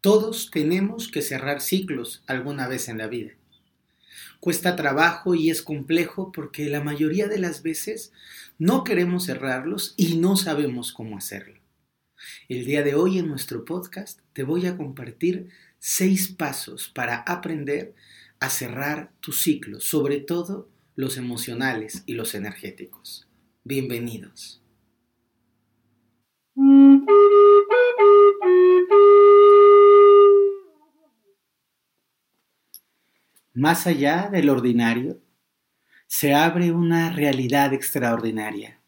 Todos tenemos que cerrar ciclos alguna vez en la vida. Cuesta trabajo y es complejo porque la mayoría de las veces no queremos cerrarlos y no sabemos cómo hacerlo. El día de hoy en nuestro podcast te voy a compartir seis pasos para aprender a cerrar tus ciclos, sobre todo los emocionales y los energéticos. Bienvenidos. Más allá del ordinario, se abre una realidad extraordinaria.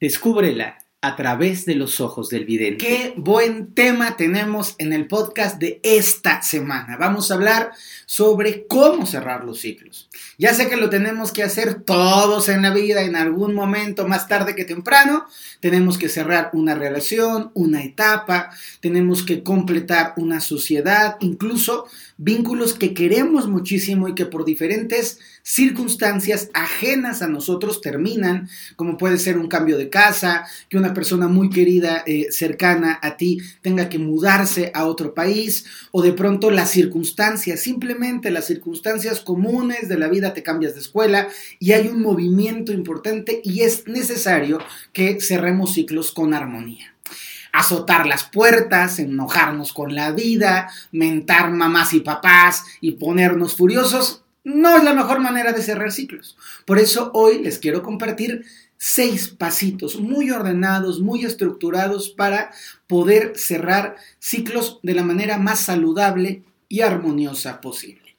Descúbrela a través de los ojos del vidente. Qué buen tema tenemos en el podcast de esta semana. Vamos a hablar sobre cómo cerrar los ciclos. Ya sé que lo tenemos que hacer todos en la vida, en algún momento, más tarde que temprano. Tenemos que cerrar una relación, una etapa, tenemos que completar una sociedad, incluso vínculos que queremos muchísimo y que por diferentes circunstancias ajenas a nosotros terminan, como puede ser un cambio de casa, que una persona muy querida, eh, cercana a ti, tenga que mudarse a otro país, o de pronto las circunstancias, simplemente las circunstancias comunes de la vida, te cambias de escuela y hay un movimiento importante y es necesario que cerremos ciclos con armonía azotar las puertas, enojarnos con la vida, mentar mamás y papás y ponernos furiosos, no es la mejor manera de cerrar ciclos. Por eso hoy les quiero compartir seis pasitos muy ordenados, muy estructurados para poder cerrar ciclos de la manera más saludable y armoniosa posible.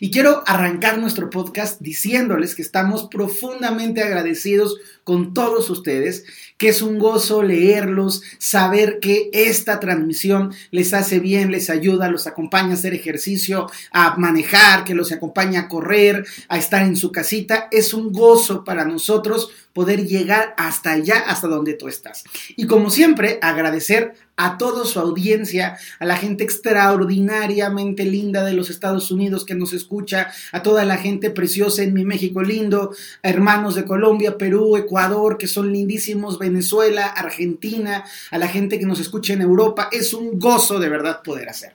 Y quiero arrancar nuestro podcast diciéndoles que estamos profundamente agradecidos con todos ustedes, que es un gozo leerlos, saber que esta transmisión les hace bien, les ayuda, los acompaña a hacer ejercicio, a manejar, que los acompaña a correr, a estar en su casita. Es un gozo para nosotros poder llegar hasta allá, hasta donde tú estás. Y como siempre, agradecer a toda su audiencia, a la gente extraordinariamente linda de los Estados Unidos que nos escucha, a toda la gente preciosa en mi México lindo, a hermanos de Colombia, Perú, Ecuador, que son lindísimos, Venezuela, Argentina, a la gente que nos escucha en Europa. Es un gozo de verdad poder hacer.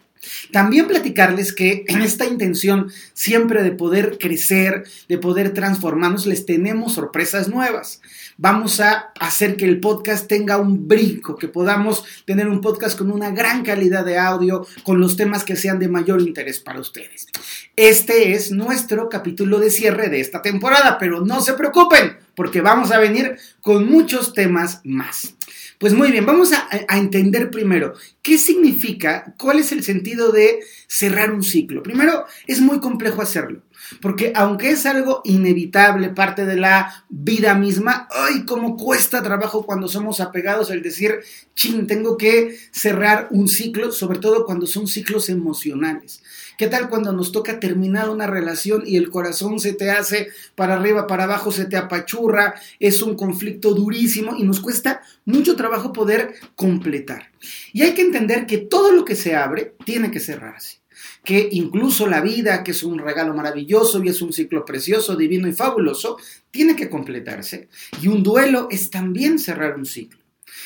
También platicarles que en esta intención siempre de poder crecer, de poder transformarnos, les tenemos sorpresas nuevas. Vamos a hacer que el podcast tenga un brinco, que podamos tener un podcast con una gran calidad de audio, con los temas que sean de mayor interés para ustedes. Este es nuestro capítulo de cierre de esta temporada, pero no se preocupen, porque vamos a venir con muchos temas más. Pues muy bien, vamos a, entender primero qué significa, cuál es el sentido de cerrar un ciclo. Primero, es muy complejo hacerlo, porque aunque es algo inevitable, parte de la vida misma, ¡ay, cómo cuesta trabajo cuando somos apegados al decir, chin, tengo que cerrar un ciclo, sobre todo cuando son ciclos emocionales. ¿Qué tal cuando nos toca terminar una relación y el corazón se te hace para arriba, para abajo, se te apachurra? Es un conflicto durísimo y nos cuesta mucho trabajo poder completar. Y hay que entender que todo lo que se abre tiene que cerrarse que incluso la vida, que es un regalo maravilloso y es un ciclo precioso, divino y fabuloso, tiene que completarse. Y un duelo es también cerrar un ciclo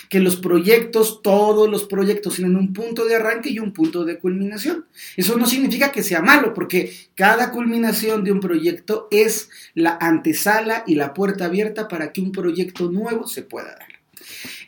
que los proyectos, todos los proyectos tienen un punto de arranque y un punto de culminación. Eso no significa que sea malo, porque cada culminación de un proyecto es la antesala y la puerta abierta para que un proyecto nuevo se pueda dar.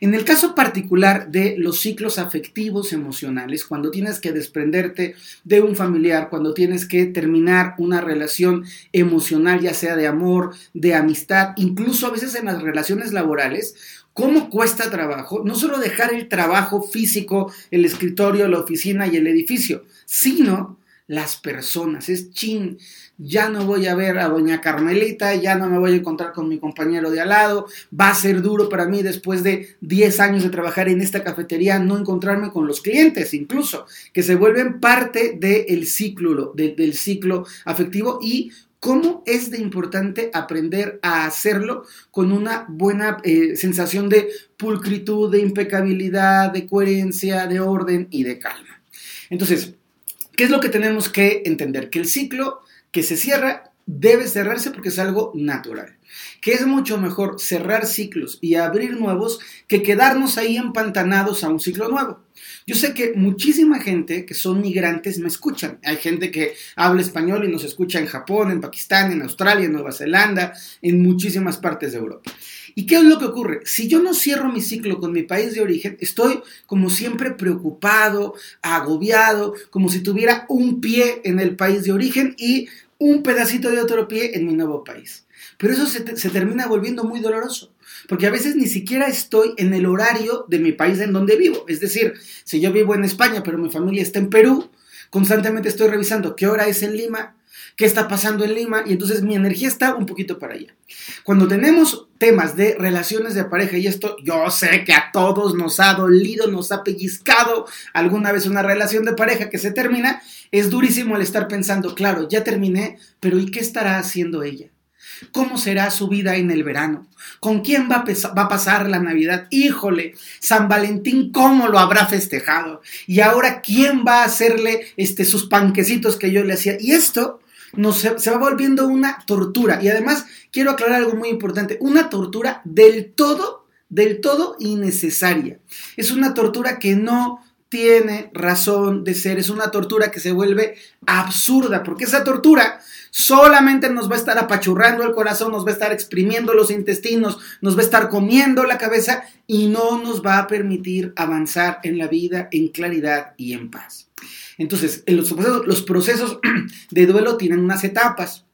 En el caso particular de los ciclos afectivos emocionales, cuando tienes que desprenderte de un familiar, cuando tienes que terminar una relación emocional, ya sea de amor, de amistad, incluso a veces en las relaciones laborales, ¿Cómo cuesta trabajo? No solo dejar el trabajo físico, el escritorio, la oficina y el edificio, sino las personas. Es chin, ya no voy a ver a doña Carmelita, ya no me voy a encontrar con mi compañero de al lado, va a ser duro para mí después de 10 años de trabajar en esta cafetería no encontrarme con los clientes, incluso, que se vuelven parte del ciclo, del ciclo afectivo y cómo es de importante aprender a hacerlo con una buena eh, sensación de pulcritud, de impecabilidad, de coherencia, de orden y de calma. Entonces, ¿qué es lo que tenemos que entender? Que el ciclo que se cierra debe cerrarse porque es algo natural. Que es mucho mejor cerrar ciclos y abrir nuevos que quedarnos ahí empantanados a un ciclo nuevo. Yo sé que muchísima gente que son migrantes me escuchan. Hay gente que habla español y nos escucha en Japón, en Pakistán, en Australia, en Nueva Zelanda, en muchísimas partes de Europa. ¿Y qué es lo que ocurre? Si yo no cierro mi ciclo con mi país de origen, estoy como siempre preocupado, agobiado, como si tuviera un pie en el país de origen y un pedacito de otro pie en mi nuevo país. Pero eso se, termina volviendo muy doloroso, porque a veces ni siquiera estoy en el horario de mi país en donde vivo. Es decir, si yo vivo en España, pero mi familia está en Perú, constantemente estoy revisando qué hora es en Lima, qué está pasando en Lima, y entonces mi energía está un poquito para allá. Cuando tenemos temas de relaciones de pareja, y esto yo sé que a todos nos ha dolido, nos ha pellizcado alguna vez una relación de pareja que se termina, es durísimo el estar pensando, claro, ya terminé, pero ¿y qué estará haciendo ella? ¿Cómo será su vida en el verano? ¿Con quién va a, va a, pasar la Navidad? Híjole, San Valentín, ¿cómo lo habrá festejado? Y ahora, ¿quién va a hacerle este, sus panquecitos que yo le hacía? Y esto se, va volviendo una tortura. Y además, quiero aclarar algo muy importante, una tortura del todo, del todo innecesaria. Es una tortura que no tiene razón de ser, es una tortura que se vuelve absurda, porque esa tortura solamente nos va a estar apachurrando el corazón, nos va a estar exprimiendo los intestinos, nos va a estar comiendo la cabeza y no nos va a permitir avanzar en la vida en claridad y en paz. Entonces, los procesos, los procesos de duelo tienen unas etapas.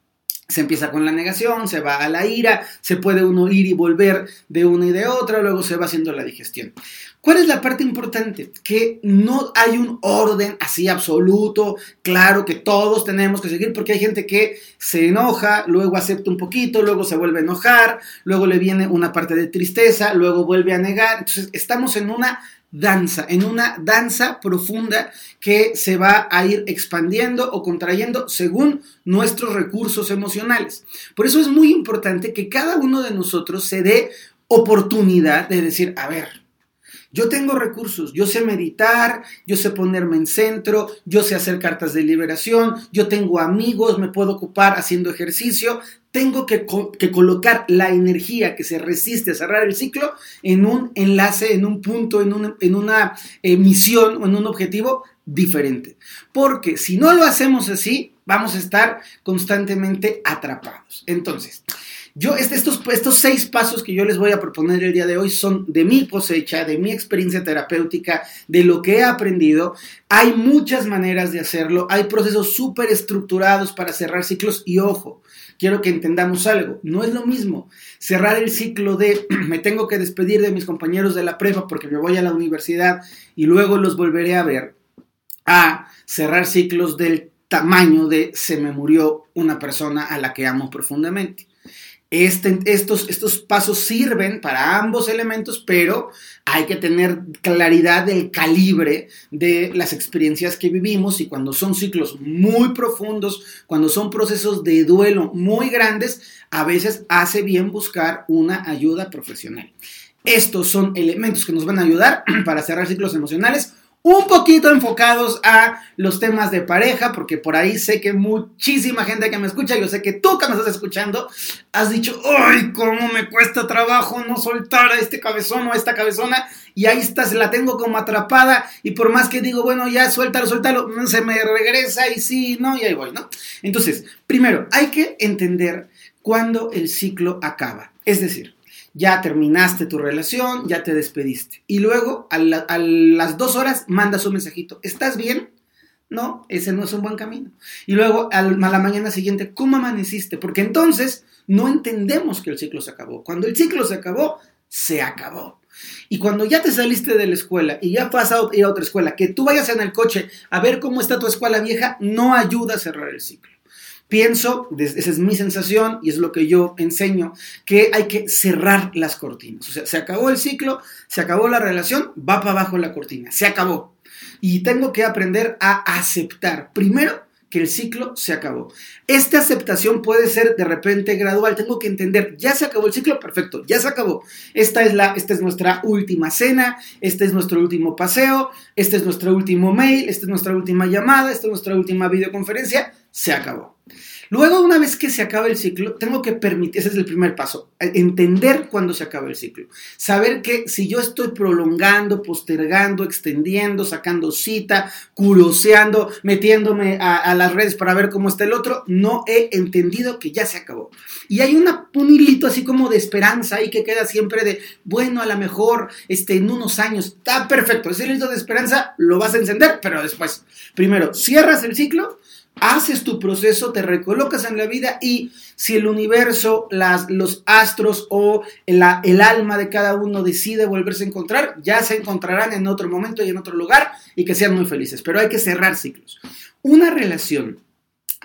Se empieza con la negación, se va a la ira, se puede uno ir y volver de una y de otra, luego se va haciendo la digestión. ¿Cuál es la parte importante? Que no hay un orden así absoluto, claro, que todos tenemos que seguir, porque hay gente que se enoja, luego acepta un poquito, luego se vuelve a enojar, luego le viene una parte de tristeza, luego vuelve a negar. Entonces, estamos en una danza, en una danza profunda que se va a ir expandiendo o contrayendo según nuestros recursos emocionales. Por eso es muy importante que cada uno de nosotros se dé oportunidad de decir, a ver, yo tengo recursos, yo sé meditar, yo sé ponerme en centro, yo sé hacer cartas de liberación, yo tengo amigos, me puedo ocupar haciendo ejercicio, tengo que, colocar la energía que se resiste a cerrar el ciclo en un enlace, en un punto, en, en una eh, misión o en un objetivo diferente. Porque si no lo hacemos así, vamos a estar constantemente atrapados. Entonces, yo, este, estos, estos seis pasos que yo les voy a proponer el día de hoy son de mi cosecha, de mi experiencia terapéutica, de lo que he aprendido. Hay muchas maneras de hacerlo, hay procesos súper estructurados para cerrar ciclos y ojo, quiero que entendamos algo, no es lo mismo cerrar el ciclo de me tengo que despedir de mis compañeros de la prepa porque me voy a la universidad y luego los volveré a ver, a cerrar ciclos del tamaño de se me murió una persona a la que amo profundamente. Este, estos, estos pasos sirven para ambos elementos, pero hay que tener claridad del calibre de las experiencias que vivimos y cuando son ciclos muy profundos, cuando son procesos de duelo muy grandes, a veces hace bien buscar una ayuda profesional. Estos son elementos que nos van a ayudar para cerrar ciclos emocionales un poquito enfocados a los temas de pareja, porque por ahí sé que muchísima gente que me escucha, yo sé que tú que me estás escuchando, has dicho, ¡ay, cómo me cuesta trabajo no soltar a este cabezón o a esta cabezona! Y ahí está, se la tengo como atrapada, y por más que digo, bueno, ya suéltalo, suéltalo, se me regresa y sí, no, y ahí voy, ¿no? Entonces, primero, hay que entender cuándo el ciclo acaba. Es decir, ya terminaste tu relación, ya te despediste. Y luego, a, las dos horas, mandas un mensajito. ¿Estás bien? No, ese no es un buen camino. Y luego, a la mañana siguiente, ¿cómo amaneciste? Porque entonces no entendemos que el ciclo se acabó. Cuando el ciclo se acabó, se acabó. Y cuando ya te saliste de la escuela y ya vas a ir a otra escuela, que tú vayas en el coche a ver cómo está tu escuela vieja, no ayuda a cerrar el ciclo. Pienso, esa es mi sensación y es lo que yo enseño, que hay que cerrar las cortinas. O sea, se acabó el ciclo, se acabó la relación, va para abajo la cortina, se acabó. Y tengo que aprender a aceptar. Primero, que el ciclo se acabó. Esta aceptación puede ser de repente gradual. Tengo que entender, ya se acabó el ciclo, perfecto, ya se acabó. Esta es, la, esta es nuestra última cena, este es nuestro último paseo, este es nuestro último mail, esta es nuestra última llamada, esta es nuestra última videoconferencia se acabó. Luego, una vez que se acaba el ciclo, tengo que permitir, ese es el primer paso, entender cuándo se acaba el ciclo. Saber que si yo estoy prolongando, postergando, extendiendo, sacando cita, curioseando, metiéndome a, las redes para ver cómo está el otro, no he entendido que ya se acabó. Y hay una, un hilito así como de esperanza ahí que queda siempre de, bueno, a lo mejor este, en unos años, está perfecto, ese hilito de esperanza lo vas a encender, pero después, primero, cierras el ciclo haces tu proceso, te recolocas en la vida y si el universo, las, los astros o el, el, alma de cada uno decide volverse a encontrar, ya se encontrarán en otro momento y en otro lugar y que sean muy felices. Pero hay que cerrar ciclos. Una relación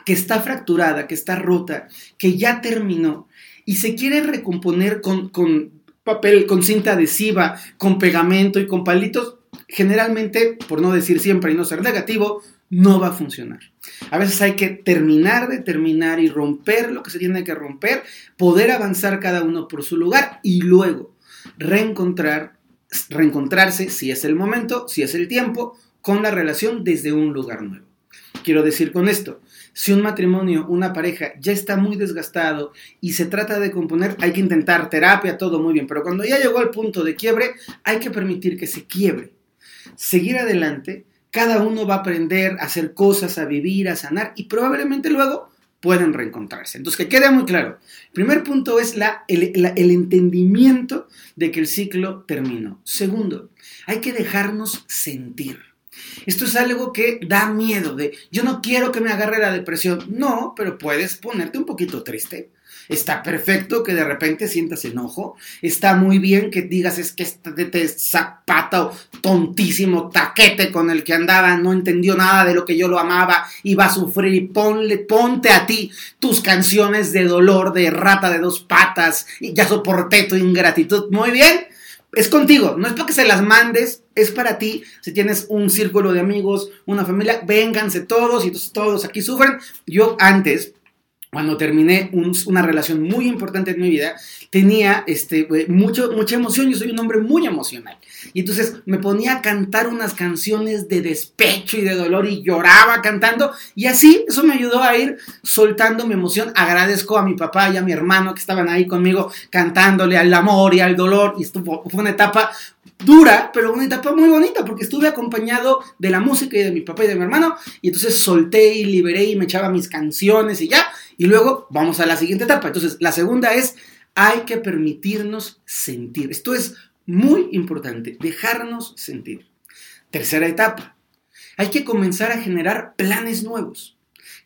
que está fracturada, que está rota, que ya terminó y se quiere recomponer con, con papel, con cinta adhesiva, con pegamento y con palitos, generalmente, por no decir siempre y no ser negativo, no va a funcionar. A veces hay que terminar de terminar y romper lo que se tiene que romper, poder avanzar cada uno por su lugar y luego reencontrar, reencontrarse, si es el momento, si es el tiempo, con la relación desde un lugar nuevo. Quiero decir con esto, si un matrimonio, una pareja ya está muy desgastado y se trata de componer, hay que intentar terapia, todo muy bien, pero cuando ya llegó al punto de quiebre, hay que permitir que se quiebre. Seguir adelante cada uno va a aprender a hacer cosas, a vivir, a sanar y probablemente luego pueden reencontrarse. Entonces, que quede muy claro. El primer punto es la, el, el entendimiento de que el ciclo terminó. Segundo, hay que dejarnos sentir. Esto es algo que da miedo de, yo no quiero que me agarre la depresión. No, pero puedes ponerte un poquito triste. Está perfecto que de repente sientas enojo. Está muy bien que digas es que este zapato tontísimo taquete con el que andaba no entendió nada de lo que yo lo amaba y va a sufrir. Y ponle, ponte a ti tus canciones de dolor de rata de dos patas y ya soporté tu ingratitud. Muy bien. Es contigo, no es para que se las mandes, es para ti. Si tienes un círculo de amigos, una familia, vénganse todos y todos aquí sufren. Yo antes, cuando terminé una relación muy importante en mi vida, tenía este, mucho, mucha emoción, yo soy un hombre muy emocional. Y entonces me ponía a cantar unas canciones de despecho y de dolor y lloraba cantando. Y así, eso me ayudó a ir soltando mi emoción. Agradezco a mi papá y a mi hermano que estaban ahí conmigo cantándole al amor y al dolor. Y estuvo, fue una etapa dura, pero una etapa muy bonita, porque estuve acompañado de la música y de mi papá y de mi hermano, y entonces solté y liberé y me echaba mis canciones y ya, y luego vamos a la siguiente etapa. Entonces, la segunda es, hay que permitirnos sentir. Esto es muy importante, dejarnos sentir. Tercera etapa, hay que comenzar a generar planes nuevos.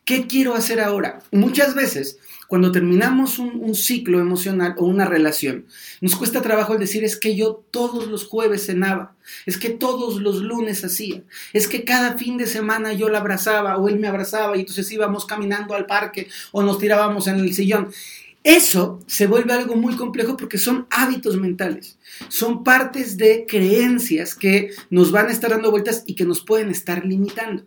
¿Qué quiero hacer ahora? Muchas veces cuando terminamos un, ciclo emocional o una relación, nos cuesta trabajo el decir es que yo todos los jueves cenaba, es que todos los lunes hacía, es que cada fin de semana yo la abrazaba o él me abrazaba y entonces íbamos caminando al parque o nos tirábamos en el sillón. Eso se vuelve algo muy complejo porque son hábitos mentales, son partes de creencias que nos van a estar dando vueltas y que nos pueden estar limitando.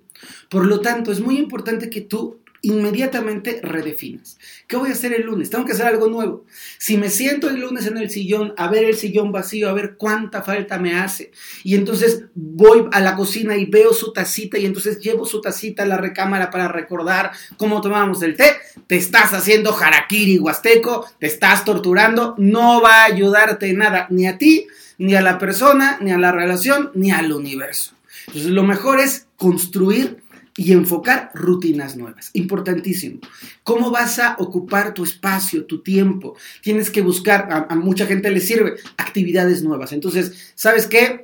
Por lo tanto, es muy importante que tú inmediatamente redefinas. ¿Qué voy a hacer el lunes? Tengo que hacer algo nuevo. Si me siento el lunes en el sillón, a ver el sillón vacío, a ver cuánta falta me hace, y entonces voy a la cocina y veo su tacita y entonces llevo su tacita a la recámara para recordar cómo tomábamos el té, te estás haciendo harakiri huasteco, te estás torturando, no va a ayudarte nada, ni a ti, ni a la persona, ni a la relación, ni al universo. Entonces lo mejor es construir y enfocar rutinas nuevas. Importantísimo. ¿Cómo vas a ocupar tu espacio, tu tiempo? Tienes que buscar, a, mucha gente le sirve, actividades nuevas. Entonces, ¿sabes qué?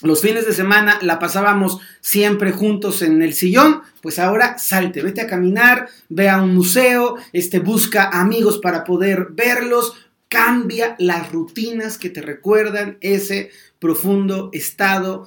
Los fines de semana la pasábamos siempre juntos en el sillón, pues ahora salte, vete a caminar, ve a un museo, este, busca amigos para poder verlos, cambia las rutinas que te recuerdan ese profundo estado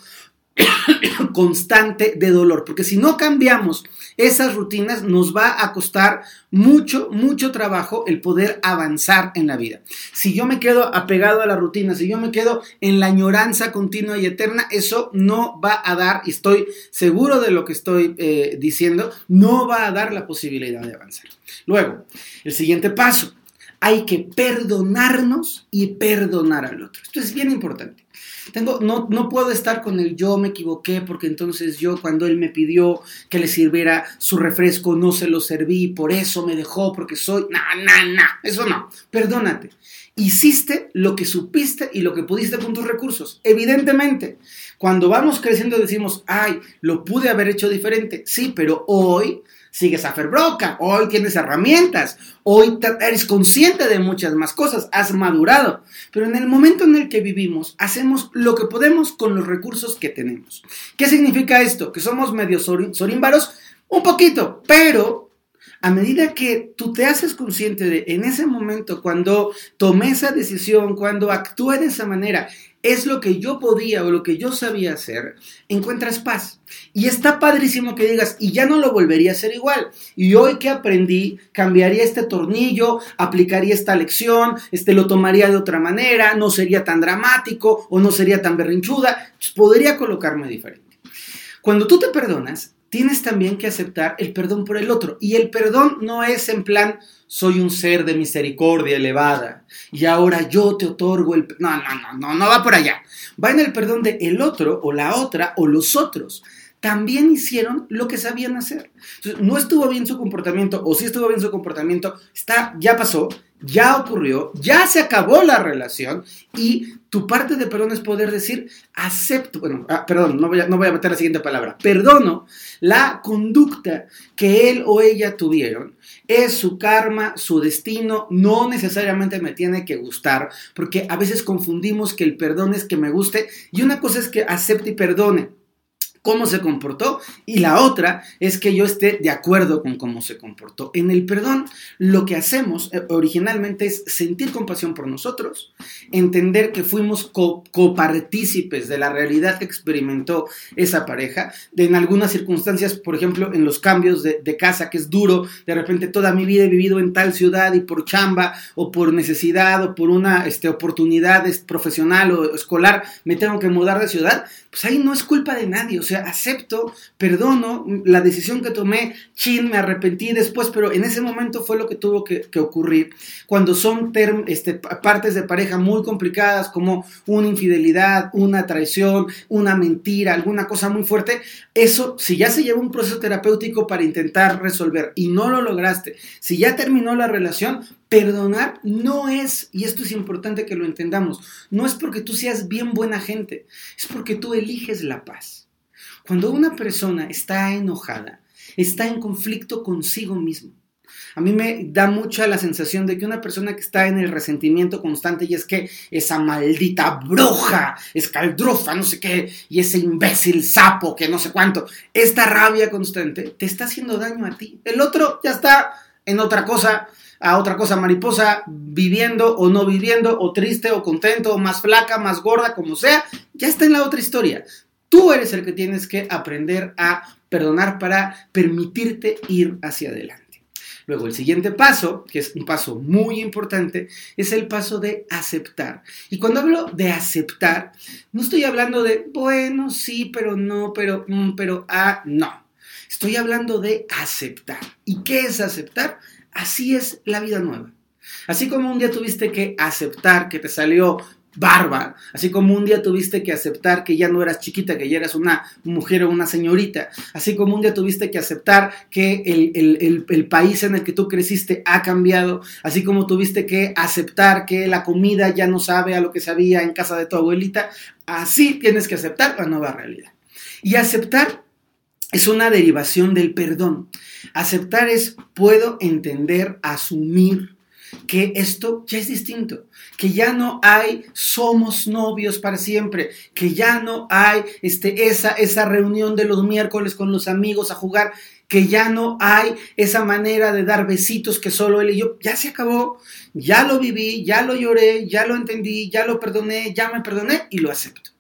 constante de dolor, porque si no cambiamos esas rutinas nos va a costar mucho, mucho trabajo el poder avanzar en la vida. Si yo me quedo apegado a la rutina, si yo me quedo en la añoranza continua y eterna, eso no va a dar, y estoy seguro de lo que estoy eh, diciendo, no va a dar la posibilidad de avanzar. Luego, el siguiente paso, hay que perdonarnos y perdonar al otro. Esto es bien importante. Tengo, no, no puedo estar con el yo me equivoqué porque entonces yo cuando él me pidió que le sirviera su refresco no se lo serví, por eso me dejó, porque soy... No, no, no, eso no. Perdónate. Hiciste lo que supiste y lo que pudiste con tus recursos. Evidentemente, cuando vamos creciendo decimos, ay, lo pude haber hecho diferente. Sí, pero hoy sigues a Ferbroca, hoy tienes herramientas, hoy eres consciente de muchas más cosas, has madurado. Pero en el momento en el que vivimos, hacemos lo que podemos con los recursos que tenemos. ¿Qué significa esto? Que somos medio sorímbaros, un poquito, pero a medida que tú te haces consciente de en ese momento, cuando tomé esa decisión, cuando actué de esa manera, es lo que yo podía o lo que yo sabía hacer, encuentras paz. Y está padrísimo que digas, y ya no lo volvería a hacer igual. Y hoy que aprendí, cambiaría este tornillo, aplicaría esta lección, este lo tomaría de otra manera, no sería tan dramático o no sería tan berrinchuda, pues podría colocarme diferente. Cuando tú te perdonas, tienes también que aceptar el perdón por el otro. Y el perdón no es en plan, soy un ser de misericordia elevada y ahora yo te otorgo el... No, no, no, no, no va por allá. Va en el perdón de el otro o la otra o los otros también hicieron lo que sabían hacer. no estuvo bien su comportamiento, o si estuvo bien su comportamiento, está, ya pasó, ya ocurrió, ya se acabó la relación y tu parte de perdón es poder decir, acepto, bueno, ah, perdón, no voy, a, no voy a meter la siguiente palabra, perdono la conducta que él o ella tuvieron, es su karma, su destino, no necesariamente me tiene que gustar, porque a veces confundimos que el perdón es que me guste y una cosa es que acepte y perdone cómo se comportó y la otra es que yo esté de acuerdo con cómo se comportó. En el perdón lo que hacemos eh, originalmente es sentir compasión por nosotros, entender que fuimos copartícipes de la realidad que experimentó esa pareja, de en algunas circunstancias, por ejemplo, en los cambios de, casa, que es duro, de repente toda mi vida he vivido en tal ciudad y por chamba o por necesidad o por una este, oportunidad profesional o escolar me tengo que mudar de ciudad, pues ahí no es culpa de nadie, o sea, acepto, perdono la decisión que tomé, chin, me arrepentí después, pero en ese momento fue lo que tuvo que, ocurrir. Cuando son este, partes de pareja muy complicadas, como una infidelidad, una traición, una mentira, alguna cosa muy fuerte, eso, si ya se lleva un proceso terapéutico para intentar resolver y no lo lograste, si ya terminó la relación, Perdonar no es, y esto es importante que lo entendamos, no es porque tú seas bien buena gente, es porque tú eliges la paz. Cuando una persona está enojada, está en conflicto consigo mismo. A mí me da mucha la sensación de que una persona que está en el resentimiento constante y es que esa maldita bruja, escaldrofa, no sé qué, y ese imbécil sapo que no sé cuánto, esta rabia constante te está haciendo daño a ti. El otro ya está en otra cosa, a otra cosa mariposa, viviendo o no viviendo, o triste o contento, o más flaca, más gorda, como sea, ya está en la otra historia. Tú eres el que tienes que aprender a perdonar para permitirte ir hacia adelante. Luego, el siguiente paso, que es un paso muy importante, es el paso de aceptar. Y cuando hablo de aceptar, no estoy hablando de, bueno, sí, pero no, pero, mm, pero, ah, no. Estoy hablando de aceptar. ¿Y qué es aceptar? Así es la vida nueva. Así como un día tuviste que aceptar que te salió barba, así como un día tuviste que aceptar que ya no eras chiquita, que ya eras una mujer o una señorita, así como un día tuviste que aceptar que el, país en el que tú creciste ha cambiado, así como tuviste que aceptar que la comida ya no sabe a lo que sabía en casa de tu abuelita, así tienes que aceptar la nueva realidad. Y aceptar es una derivación del perdón. Aceptar es puedo entender, asumir, que esto ya es distinto, que ya no hay somos novios para siempre, que ya no hay este, esa, esa reunión de los miércoles con los amigos a jugar, que ya no hay esa manera de dar besitos que solo él y yo, ya se acabó, ya lo viví, ya lo lloré, ya lo entendí, ya lo perdoné, ya me perdoné y lo acepto.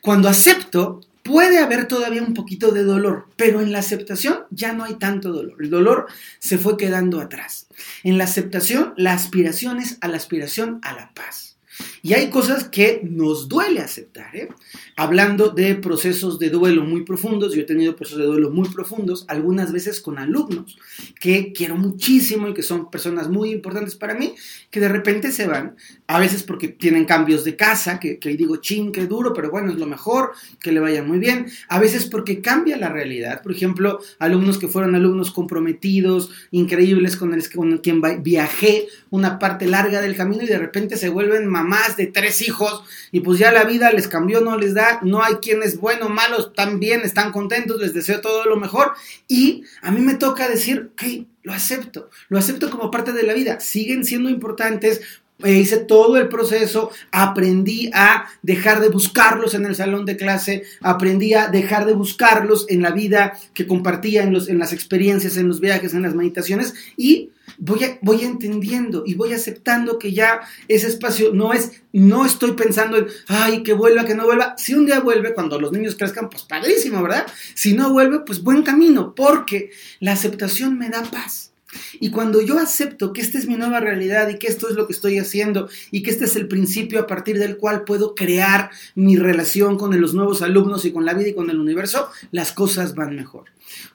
Cuando acepto, Puede haber todavía un poquito de dolor, pero en la aceptación ya no hay tanto dolor. El dolor se fue quedando atrás. En la aceptación, la aspiración es a la aspiración a la paz. Y hay cosas que nos duele aceptar. ¿eh? Hablando de procesos de duelo muy profundos, yo he tenido procesos de duelo muy profundos, algunas veces con alumnos que quiero muchísimo y que son personas muy importantes para mí, que de repente se van, a veces porque tienen cambios de casa, que, digo, ching, qué duro, pero bueno, es lo mejor, que le vaya muy bien, a veces porque cambia la realidad. Por ejemplo, alumnos que fueron alumnos comprometidos, increíbles, con, el, con quien viajé una parte larga del camino y de repente se vuelven mamás de tres hijos y pues ya la vida les cambió, no les da, no hay quien es bueno, malo, están bien, están contentos, les deseo todo lo mejor. Y a mí me toca decir, ok, lo acepto, lo acepto como parte de la vida, siguen siendo importantes, e hice todo el proceso, aprendí a dejar de buscarlos en el salón de clase, aprendí a dejar de buscarlos en la vida que compartía, en, los, en las experiencias, en los viajes, en las meditaciones, y voy, voy entendiendo y voy aceptando que ya ese espacio no es, no estoy pensando en, ay, que vuelva, que no vuelva. Si un día vuelve, cuando los niños crezcan, pues padrísimo, ¿verdad? Si no vuelve, pues buen camino, porque la aceptación me da paz. Y cuando yo acepto que esta es mi nueva realidad y que esto es lo que estoy haciendo y que este es el principio a partir del cual puedo crear mi relación con los nuevos alumnos y con la vida y con el universo, las cosas van mejor.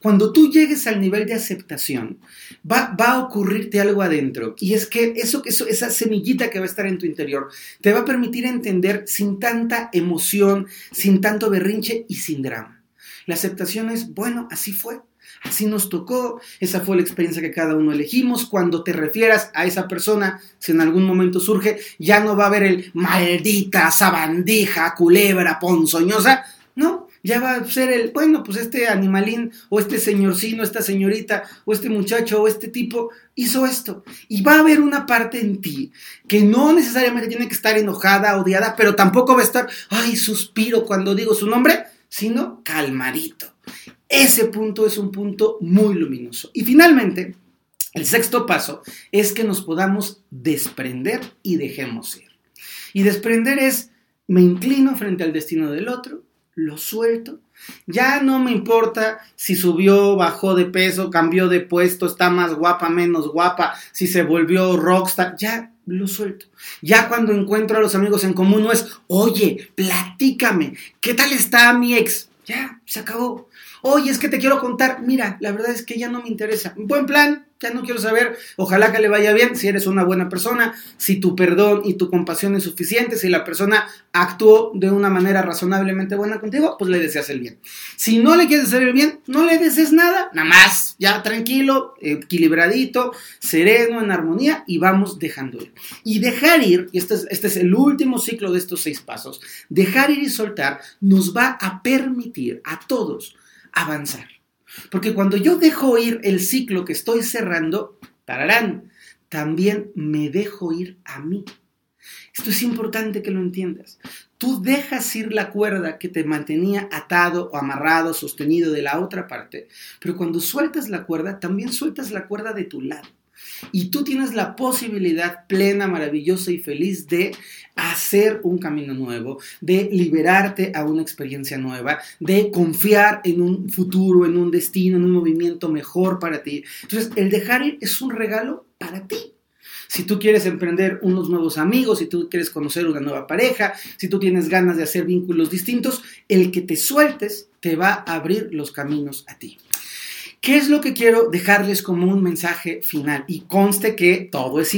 Cuando tú llegues al nivel de aceptación, va, a ocurrirte algo adentro. Y es que eso, eso, esa semillita que va a estar en tu interior te va a permitir entender sin tanta emoción, sin tanto berrinche y sin drama. La aceptación es, bueno, así fue. Así nos tocó, esa fue la experiencia que cada uno elegimos. Cuando te refieras a esa persona, si en algún momento surge, ya no va a haber el maldita, sabandija, culebra, ponzoñosa. No, ya va a ser el, bueno, pues este animalín, o este señorcino, esta señorita, o este muchacho, o este tipo, hizo esto. Y va a haber una parte en ti que no necesariamente tiene que estar enojada, odiada, pero tampoco va a estar, ay, suspiro cuando digo su nombre, sino calmadito. Ese punto es un punto muy luminoso. Y finalmente, el sexto paso es que nos podamos desprender y dejemos ir. Y desprender es, me inclino frente al destino del otro, lo suelto. Ya no me importa si subió, bajó de peso, cambió de puesto, está más guapa, menos guapa, si se volvió rockstar, ya lo suelto. Ya cuando encuentro a los amigos en común no es, oye, platícame, ¿qué tal está mi ex? Ya, se acabó. Oye, es que te quiero contar, mira, la verdad es que ya no me interesa. Buen plan, ya no quiero saber, ojalá que le vaya bien, si eres una buena persona, si tu perdón y tu compasión es suficiente, si la persona actuó de una manera razonablemente buena contigo, pues le deseas el bien. Si no le quieres hacer el bien, no le desees nada, nada más, ya tranquilo, equilibradito, sereno, en armonía y vamos dejando ir. Y dejar ir, y este es, este es el último ciclo de estos seis pasos, dejar ir y soltar nos va a permitir a todos avanzar. Porque cuando yo dejo ir el ciclo que estoy cerrando, tararán, también me dejo ir a mí. Esto es importante que lo entiendas. Tú dejas ir la cuerda que te mantenía atado o amarrado, sostenido de la otra parte, pero cuando sueltas la cuerda, también sueltas la cuerda de tu lado. Y tú tienes la posibilidad plena, maravillosa y feliz de hacer un camino nuevo, de liberarte a una experiencia nueva, de confiar en un futuro, en un destino, en un movimiento mejor para ti. Entonces, el dejar ir es un regalo para ti. Si tú quieres emprender unos nuevos amigos, si tú quieres conocer una nueva pareja, si tú tienes ganas de hacer vínculos distintos, el que te sueltes te va a abrir los caminos a ti. ¿Qué es lo que quiero dejarles como un mensaje final? Y conste que todo es,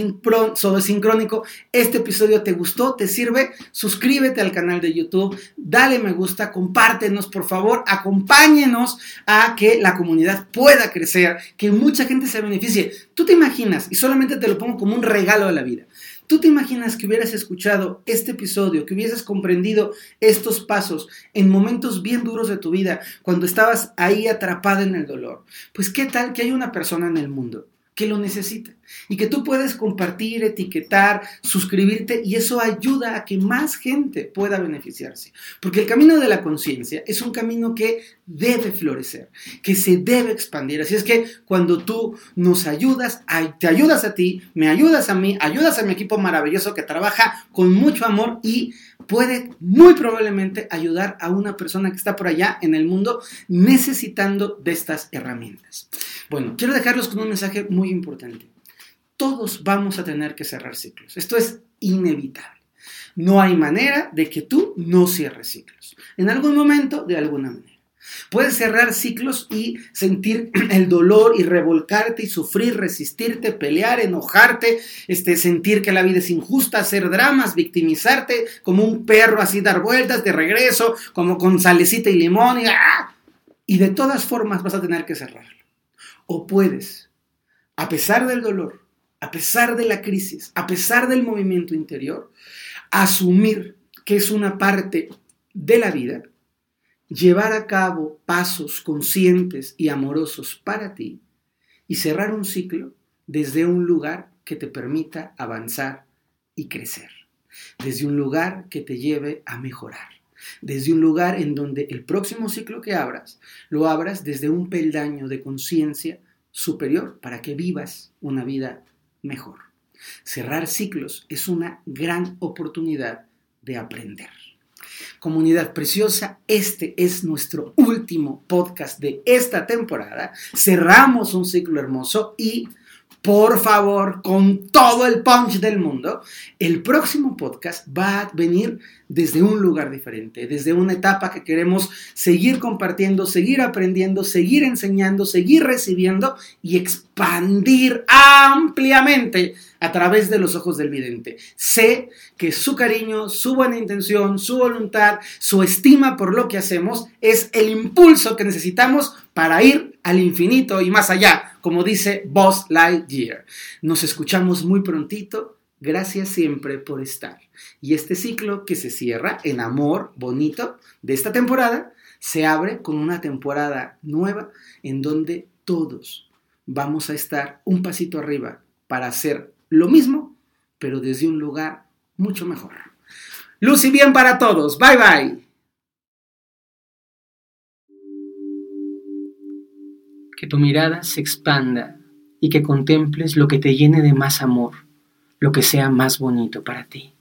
todo es sincrónico. Este episodio te gustó, te sirve, suscríbete al canal de YouTube, dale me gusta, compártenos, por favor, acompáñenos a que la comunidad pueda crecer, que mucha gente se beneficie. Tú te imaginas, y solamente te lo pongo como un regalo de la vida. ¿Tú te imaginas que hubieras escuchado este episodio, que hubieses comprendido estos pasos en momentos bien duros de tu vida, cuando estabas ahí atrapada en el dolor? Pues qué tal que hay una persona en el mundo que lo necesita y que tú puedes compartir, etiquetar, suscribirte y eso ayuda a que más gente pueda beneficiarse. Porque el camino de la conciencia es un camino que debe florecer, que se debe expandir. Así es que cuando tú nos ayudas, te ayudas a ti, me ayudas a mí, ayudas a mi equipo maravilloso que trabaja con mucho amor y puede muy probablemente ayudar a una persona que está por allá en el mundo necesitando de estas herramientas. Bueno, quiero dejarlos con un mensaje muy importante todos vamos a tener que cerrar ciclos. Esto es inevitable. No hay manera de que tú no cierres ciclos. En algún momento, de alguna manera. Puedes cerrar ciclos y sentir el dolor y revolcarte y sufrir, resistirte, pelear, enojarte, este, sentir que la vida es injusta, hacer dramas, victimizarte como un perro así dar vueltas de regreso, como con salecita y limón y, ¡ah! y de todas formas vas a tener que cerrarlo. O puedes, a pesar del dolor, a pesar de la crisis, a pesar del movimiento interior, asumir que es una parte de la vida llevar a cabo pasos conscientes y amorosos para ti y cerrar un ciclo desde un lugar que te permita avanzar y crecer, desde un lugar que te lleve a mejorar, desde un lugar en donde el próximo ciclo que abras lo abras desde un peldaño de conciencia superior para que vivas una vida mejor. Cerrar ciclos es una gran oportunidad de aprender. Comunidad preciosa, este es nuestro último podcast de esta temporada. Cerramos un ciclo hermoso y por favor, con todo el punch del mundo, el próximo podcast va a venir desde un lugar diferente, desde una etapa que queremos seguir compartiendo, seguir aprendiendo, seguir enseñando, seguir recibiendo y expandir ampliamente a través de los ojos del vidente. Sé que su cariño, su buena intención, su voluntad, su estima por lo que hacemos es el impulso que necesitamos para ir al infinito y más allá, como dice Boss Lightyear. Nos escuchamos muy prontito. Gracias siempre por estar. Y este ciclo que se cierra en amor bonito de esta temporada, se abre con una temporada nueva en donde todos vamos a estar un pasito arriba para hacer lo mismo, pero desde un lugar mucho mejor. Luz y bien para todos. Bye bye. Que tu mirada se expanda y que contemples lo que te llene de más amor, lo que sea más bonito para ti.